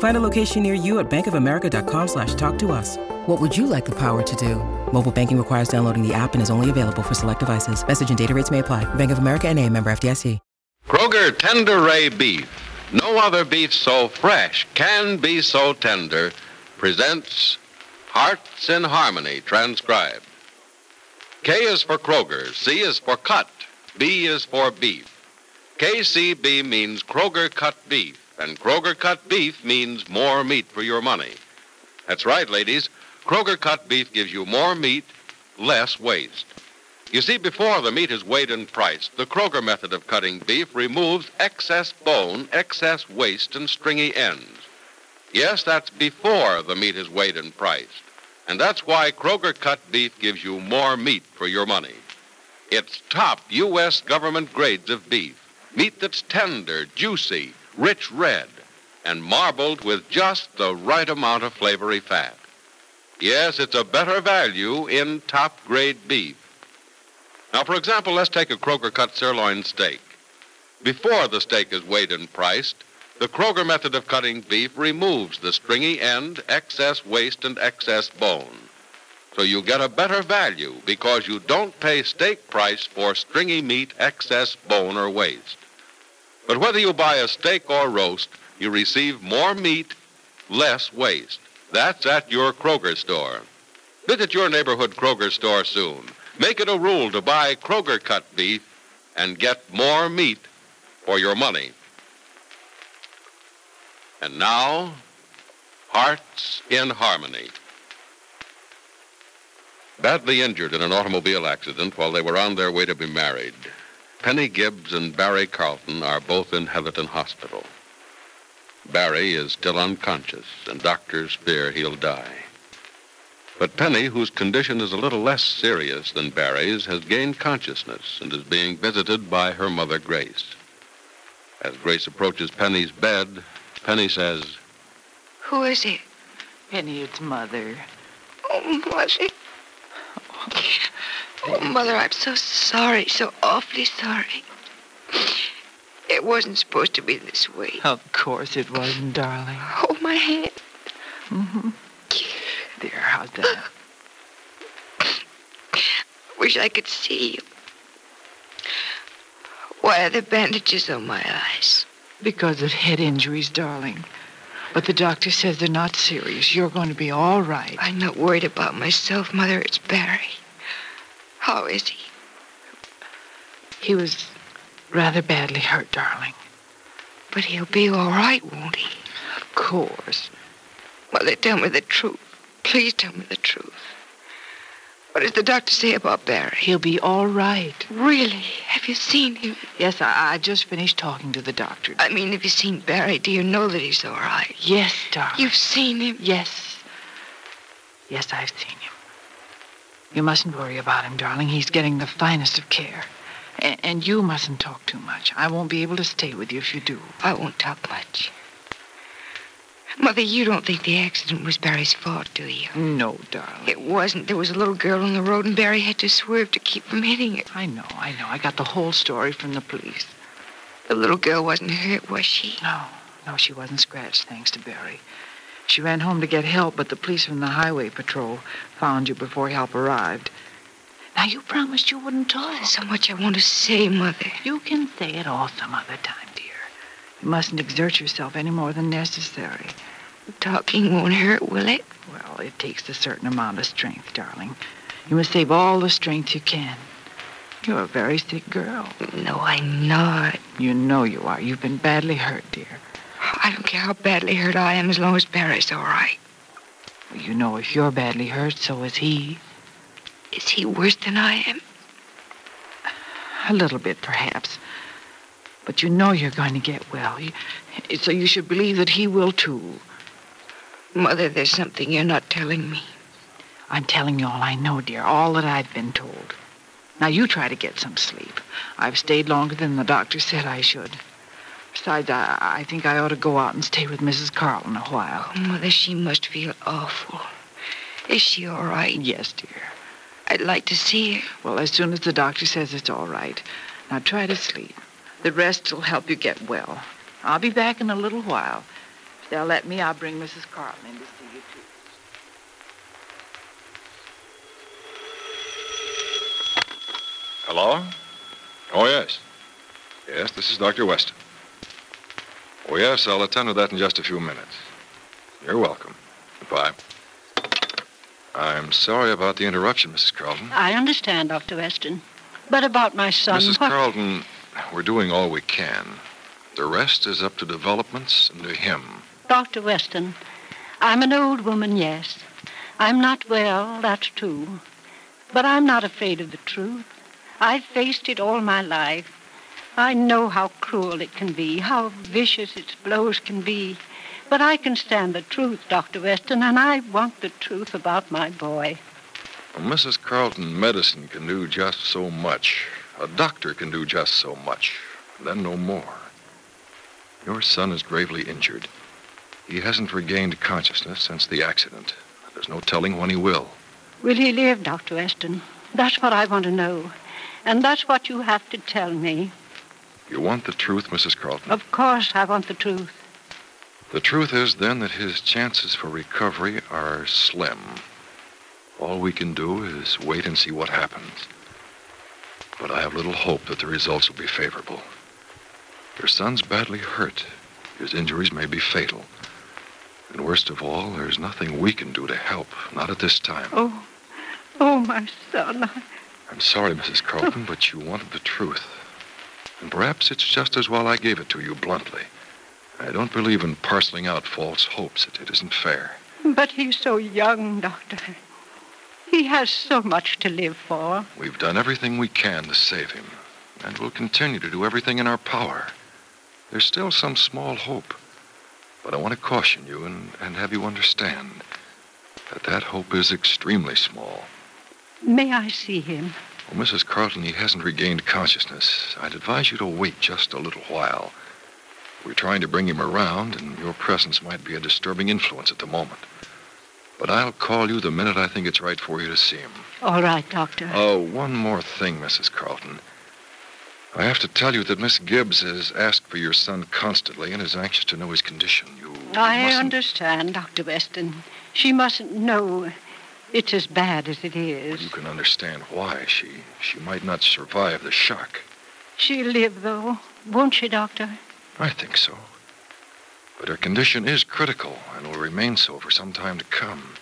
Find a location near you at bankofamerica.com slash talk to us. What would you like the power to do? Mobile banking requires downloading the app and is only available for select devices. Message and data rates may apply. Bank of America and a member FDIC. Kroger Tenderay Beef. No other beef so fresh can be so tender. Presents Hearts in Harmony, transcribed. K is for Kroger, C is for cut, B is for beef. KCB means Kroger cut beef, and Kroger cut beef means more meat for your money. That's right, ladies. Kroger cut beef gives you more meat, less waste. You see, before the meat is weighed and priced, the Kroger method of cutting beef removes excess bone, excess waste, and stringy ends. Yes, that's before the meat is weighed and priced. And that's why Kroger cut beef gives you more meat for your money. It's top U.S. government grades of beef. Meat that's tender, juicy, rich red, and marbled with just the right amount of flavory fat. Yes, it's a better value in top grade beef. Now, for example, let's take a Kroger cut sirloin steak. Before the steak is weighed and priced, the Kroger method of cutting beef removes the stringy end, excess waste, and excess bone. So you get a better value because you don't pay steak price for stringy meat, excess bone, or waste. But whether you buy a steak or roast, you receive more meat, less waste. That's at your Kroger store. Visit your neighborhood Kroger store soon. Make it a rule to buy Kroger cut beef and get more meat for your money. And now, Hearts in Harmony. Badly injured in an automobile accident while they were on their way to be married, Penny Gibbs and Barry Carlton are both in Heatherton Hospital. Barry is still unconscious, and doctors fear he'll die. But Penny, whose condition is a little less serious than Barry's, has gained consciousness and is being visited by her mother, Grace. As Grace approaches Penny's bed, Penny says, Who is it? Penny, it's Mother. Oh, Mother. Oh, Mother, I'm so sorry, so awfully sorry. It wasn't supposed to be this way. Of course it wasn't, darling. Hold my hand. Mm-hmm. There, how's that? Wish I could see you. Why are there bandages on my eyes? Because of head injuries, darling. But the doctor says they're not serious. You're going to be all right. I'm not worried about myself, Mother. It's Barry. How is he? He was rather badly hurt, darling. But he'll be all right, won't he? Of course. Well, Mother, tell me the truth. Please tell me the truth. What does the doctor say about Barry? He'll be all right. Really? Have you seen him? Yes, I, I just finished talking to the doctor. I mean, have you seen Barry? Do you know that he's all right? Yes, darling. You've seen him? Yes. Yes, I've seen him. You mustn't worry about him, darling. He's getting the finest of care. A- and you mustn't talk too much. I won't be able to stay with you if you do. I won't talk much. Mother, you don't think the accident was Barry's fault, do you? No, darling. It wasn't. There was a little girl on the road, and Barry had to swerve to keep from hitting it. I know, I know. I got the whole story from the police. The little girl wasn't hurt, was she? No, no, she wasn't scratched, thanks to Barry. She ran home to get help, but the police from the highway patrol found you before help arrived. Now, you promised you wouldn't talk. There's so much I want to say, Mother. You can say it all some other time, dear. You mustn't exert yourself any more than necessary. Talking won't hurt, will it? Well, it takes a certain amount of strength, darling. You must save all the strength you can. You're a very sick girl. No, I'm not. You know you are. You've been badly hurt, dear. I don't care how badly hurt I am as long as Barry's all right. Well, you know if you're badly hurt, so is he. Is he worse than I am? A little bit, perhaps. But you know you're going to get well. So you should believe that he will, too. Mother, there's something you're not telling me. I'm telling you all I know, dear, all that I've been told. Now you try to get some sleep. I've stayed longer than the doctor said I should. Besides, I, I think I ought to go out and stay with Mrs. Carlton a while. Oh, Mother, she must feel awful. Is she all right? Yes, dear. I'd like to see her. Well, as soon as the doctor says it's all right. Now try to sleep. The rest will help you get well. I'll be back in a little while. If they'll let me, I'll bring Mrs. Carlton in to see you, too. Hello? Oh, yes. Yes, this is Dr. Weston. Oh, yes, I'll attend to that in just a few minutes. You're welcome. Goodbye. I'm sorry about the interruption, Mrs. Carlton. I understand, Dr. Weston. But about my son. Mrs. what- Carlton, we're doing all we can. The rest is up to developments and to him. Dr. Weston, I'm an old woman, yes. I'm not well, that's true. But I'm not afraid of the truth. I've faced it all my life. I know how cruel it can be, how vicious its blows can be. But I can stand the truth, Dr. Weston, and I want the truth about my boy. Well, Mrs. Carlton, medicine can do just so much. A doctor can do just so much, then no more. Your son is gravely injured. He hasn't regained consciousness since the accident. There's no telling when he will. Will he live, Dr. Weston? That's what I want to know. And that's what you have to tell me. You want the truth, Mrs. Carlton? Of course, I want the truth. The truth is, then, that his chances for recovery are slim. All we can do is wait and see what happens. But I have little hope that the results will be favorable. Your son's badly hurt. His injuries may be fatal. And worst of all, there's nothing we can do to help, not at this time. Oh, oh, my son. I- I'm sorry, Mrs. Carlton, but you wanted the truth. And perhaps it's just as well I gave it to you bluntly. I don't believe in parceling out false hopes. It, it isn't fair. But he's so young, Doctor. He has so much to live for. We've done everything we can to save him, and we'll continue to do everything in our power. There's still some small hope, but I want to caution you and, and have you understand that that hope is extremely small. May I see him? Well, Mrs. Carlton, he hasn't regained consciousness. I'd advise you to wait just a little while. We're trying to bring him around, and your presence might be a disturbing influence at the moment. But I'll call you the minute I think it's right for you to see him. All right, Doctor. Oh, one more thing, Mrs. Carlton. I have to tell you that Miss Gibbs has asked for your son constantly and is anxious to know his condition. You I mustn't... understand, Dr. Weston. She mustn't know it's as bad as it is. You can understand why. She she might not survive the shock. She'll live, though, won't she, Doctor? I think so. But her condition is critical and will remain so for some time to come.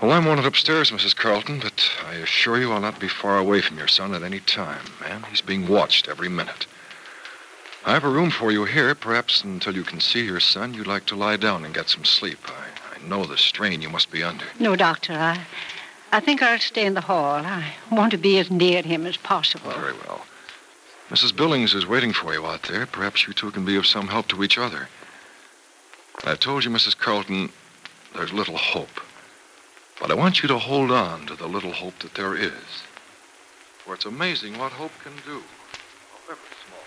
Well, I'm wanted upstairs, Mrs. Carlton, but I assure you I'll not be far away from your son at any time, and he's being watched every minute. I have a room for you here. Perhaps until you can see your son, you'd like to lie down and get some sleep. I, I know the strain you must be under. No, Doctor. I, I think I'll stay in the hall. I want to be as near him as possible. Very well. Mrs. Billings is waiting for you out there. Perhaps you two can be of some help to each other. I told you, Mrs. Carlton, there's little hope. But I want you to hold on to the little hope that there is. For it's amazing what hope can do, however small.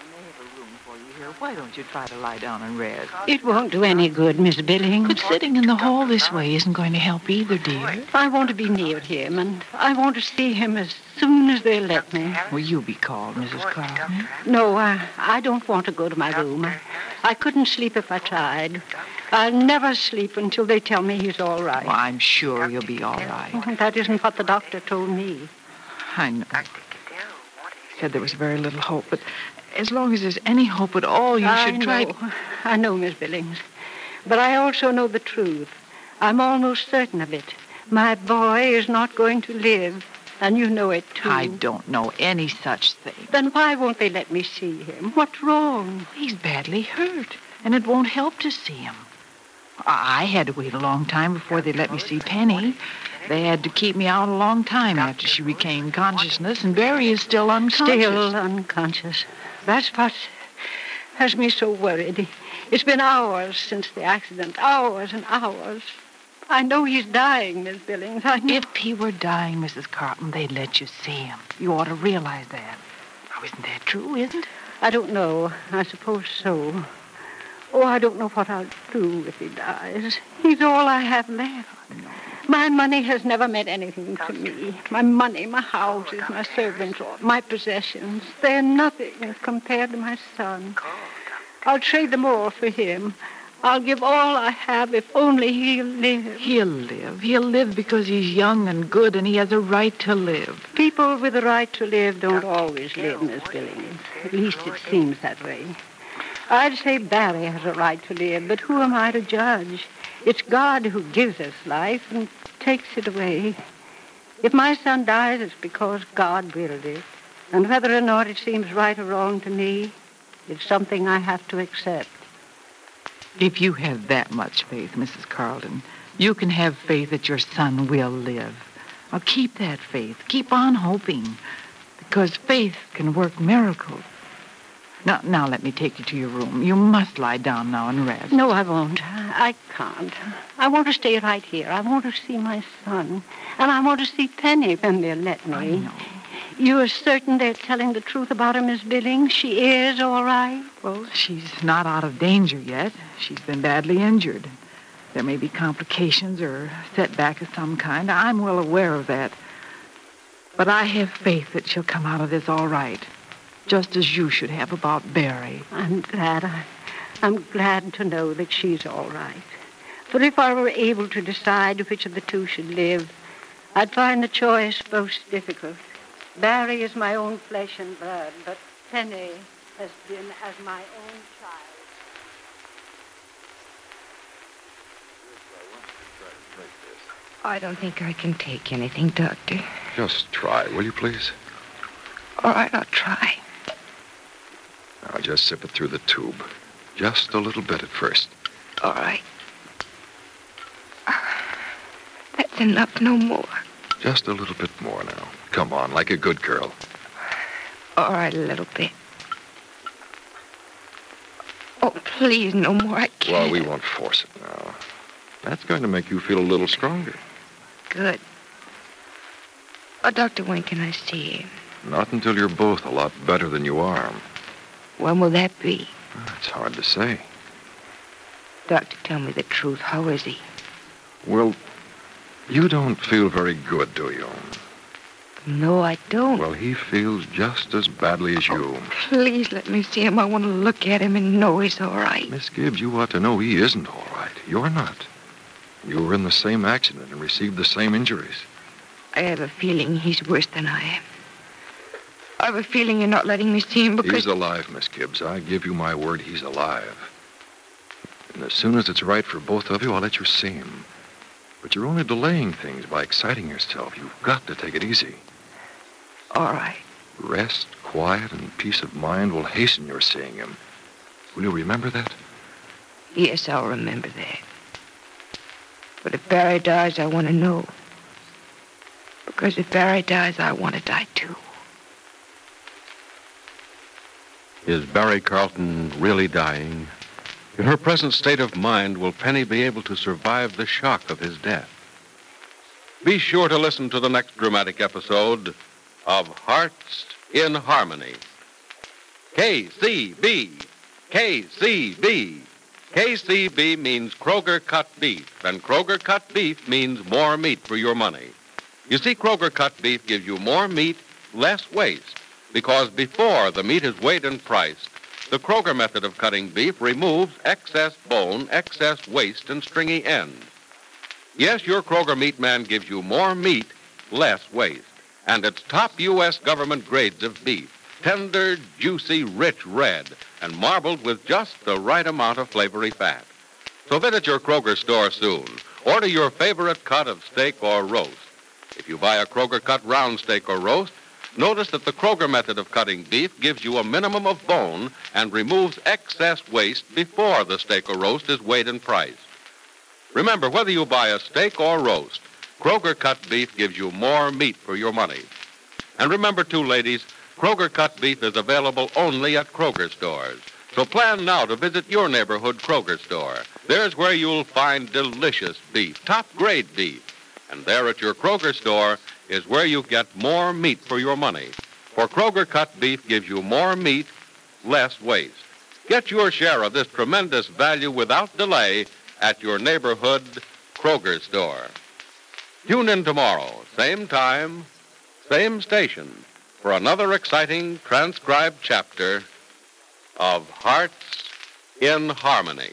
We may have a room for you here. Why don't you try to lie down and rest? It won't do any good, Miss Billings. But sitting in the hall this way isn't going to help either, dear. I want to be near him, and I want to see him as soon as they'll let me. Will you be called, Mrs. Carlton? No, I, I don't want to go to my room. I, I couldn't sleep if I tried. I'll never sleep until they tell me he's all right. Well, I'm sure you'll be all right. Oh, That isn't what the doctor told me. I know. He said there was very little hope, but as long as there's any hope at all, you I should try. know. I know, Miss Billings. But I also know the truth. I'm almost certain of it. My boy is not going to live, and you know it too. I don't know any such thing. Then why won't they let me see him? What's wrong? He's badly hurt, and it won't help to see him. I I had to wait a long time before they let me see Penny. They had to keep me out a long time after she regained consciousness, and Barry is still unconscious. Still unconscious. That's what. has me so worried. It's been hours since the accident, hours and hours. I know he's dying, Miss Billings. I know. If he were dying, Mrs. Carlton, they'd let you see him. You ought to realize that. Now, isn't that true, isn't it? I don't know. I suppose so. Oh, I don't know what I'll do if he dies. He's all I have left. My money has never meant anything to me. My money, my houses, my servants, my possessions, they're nothing compared to my son. I'll trade them all for him. I'll give all I have if only he'll live. He'll live. He'll live because he's young and good and he has a right to live. People with a right to live don't always live, Miss Billings. At least it seems that way. I'd say Barry has a right to live, but who am I to judge? It's God who gives us life and takes it away. If my son dies, it's because God willed it. And whether or not it seems right or wrong to me, it's something I have to accept. If you have that much faith, Mrs. Carlton, you can have faith that your son will live. Now keep that faith. Keep on hoping. Because faith can work miracles. Now, now let me take you to your room. You must lie down now and rest. No, I won't. I can't. I want to stay right here. I want to see my son. And I want to see Penny when they'll let me. I know. You are certain they're telling the truth about her, Miss Billings? She is all right? Well, she's not out of danger yet. She's been badly injured. There may be complications or setback of some kind. I'm well aware of that. But I have faith that she'll come out of this all right, just as you should have about Barry. I'm glad. I, I'm glad to know that she's all right. For if I were able to decide which of the two should live, I'd find the choice most difficult. Barry is my own flesh and blood, but Penny has been as my own child. I don't think I can take anything, Doctor. Just try, will you, please? All right, I'll try. Now, just sip it through the tube. Just a little bit at first. All right. That's enough, no more. Just a little bit more now. Come on, like a good girl. All right, a little bit. Oh, please, no more. I can't. Well, we won't force it now. That's going to make you feel a little stronger. Good. Oh, Doctor, Wayne, can I see him? Not until you're both a lot better than you are. When will that be? It's hard to say. Doctor, tell me the truth. How is he? Well, you don't feel very good, do you? No, I don't. Well, he feels just as badly as oh, you. Please let me see him. I want to look at him and know he's all right. Miss Gibbs, you ought to know he isn't all right. You're not. You were in the same accident and received the same injuries. I have a feeling he's worse than I am. I have a feeling you're not letting me see him because... He's alive, Miss Gibbs. I give you my word he's alive. And as soon as it's right for both of you, I'll let you see him. But you're only delaying things by exciting yourself. You've got to take it easy. All right. Rest, quiet, and peace of mind will hasten your seeing him. Will you remember that? Yes, I'll remember that. But if Barry dies, I want to know. Because if Barry dies, I want to die too. Is Barry Carlton really dying? In her present state of mind, will Penny be able to survive the shock of his death? Be sure to listen to the next dramatic episode of Hearts in Harmony. KCB. KCB. KCB means Kroger cut beef, and Kroger cut beef means more meat for your money. You see, Kroger cut beef gives you more meat, less waste, because before the meat is weighed and priced, the Kroger method of cutting beef removes excess bone, excess waste, and stringy ends. Yes, your Kroger meat man gives you more meat, less waste. And it's top U.S. government grades of beef. Tender, juicy, rich red, and marbled with just the right amount of flavory fat. So visit your Kroger store soon. Order your favorite cut of steak or roast. If you buy a Kroger cut round steak or roast, notice that the Kroger method of cutting beef gives you a minimum of bone and removes excess waste before the steak or roast is weighed and priced. Remember, whether you buy a steak or roast, Kroger cut beef gives you more meat for your money. And remember, too, ladies, Kroger cut beef is available only at Kroger stores. So plan now to visit your neighborhood Kroger store. There's where you'll find delicious beef, top grade beef. And there at your Kroger store is where you get more meat for your money. For Kroger cut beef gives you more meat, less waste. Get your share of this tremendous value without delay at your neighborhood Kroger store. Tune in tomorrow, same time, same station, for another exciting transcribed chapter of Hearts in Harmony.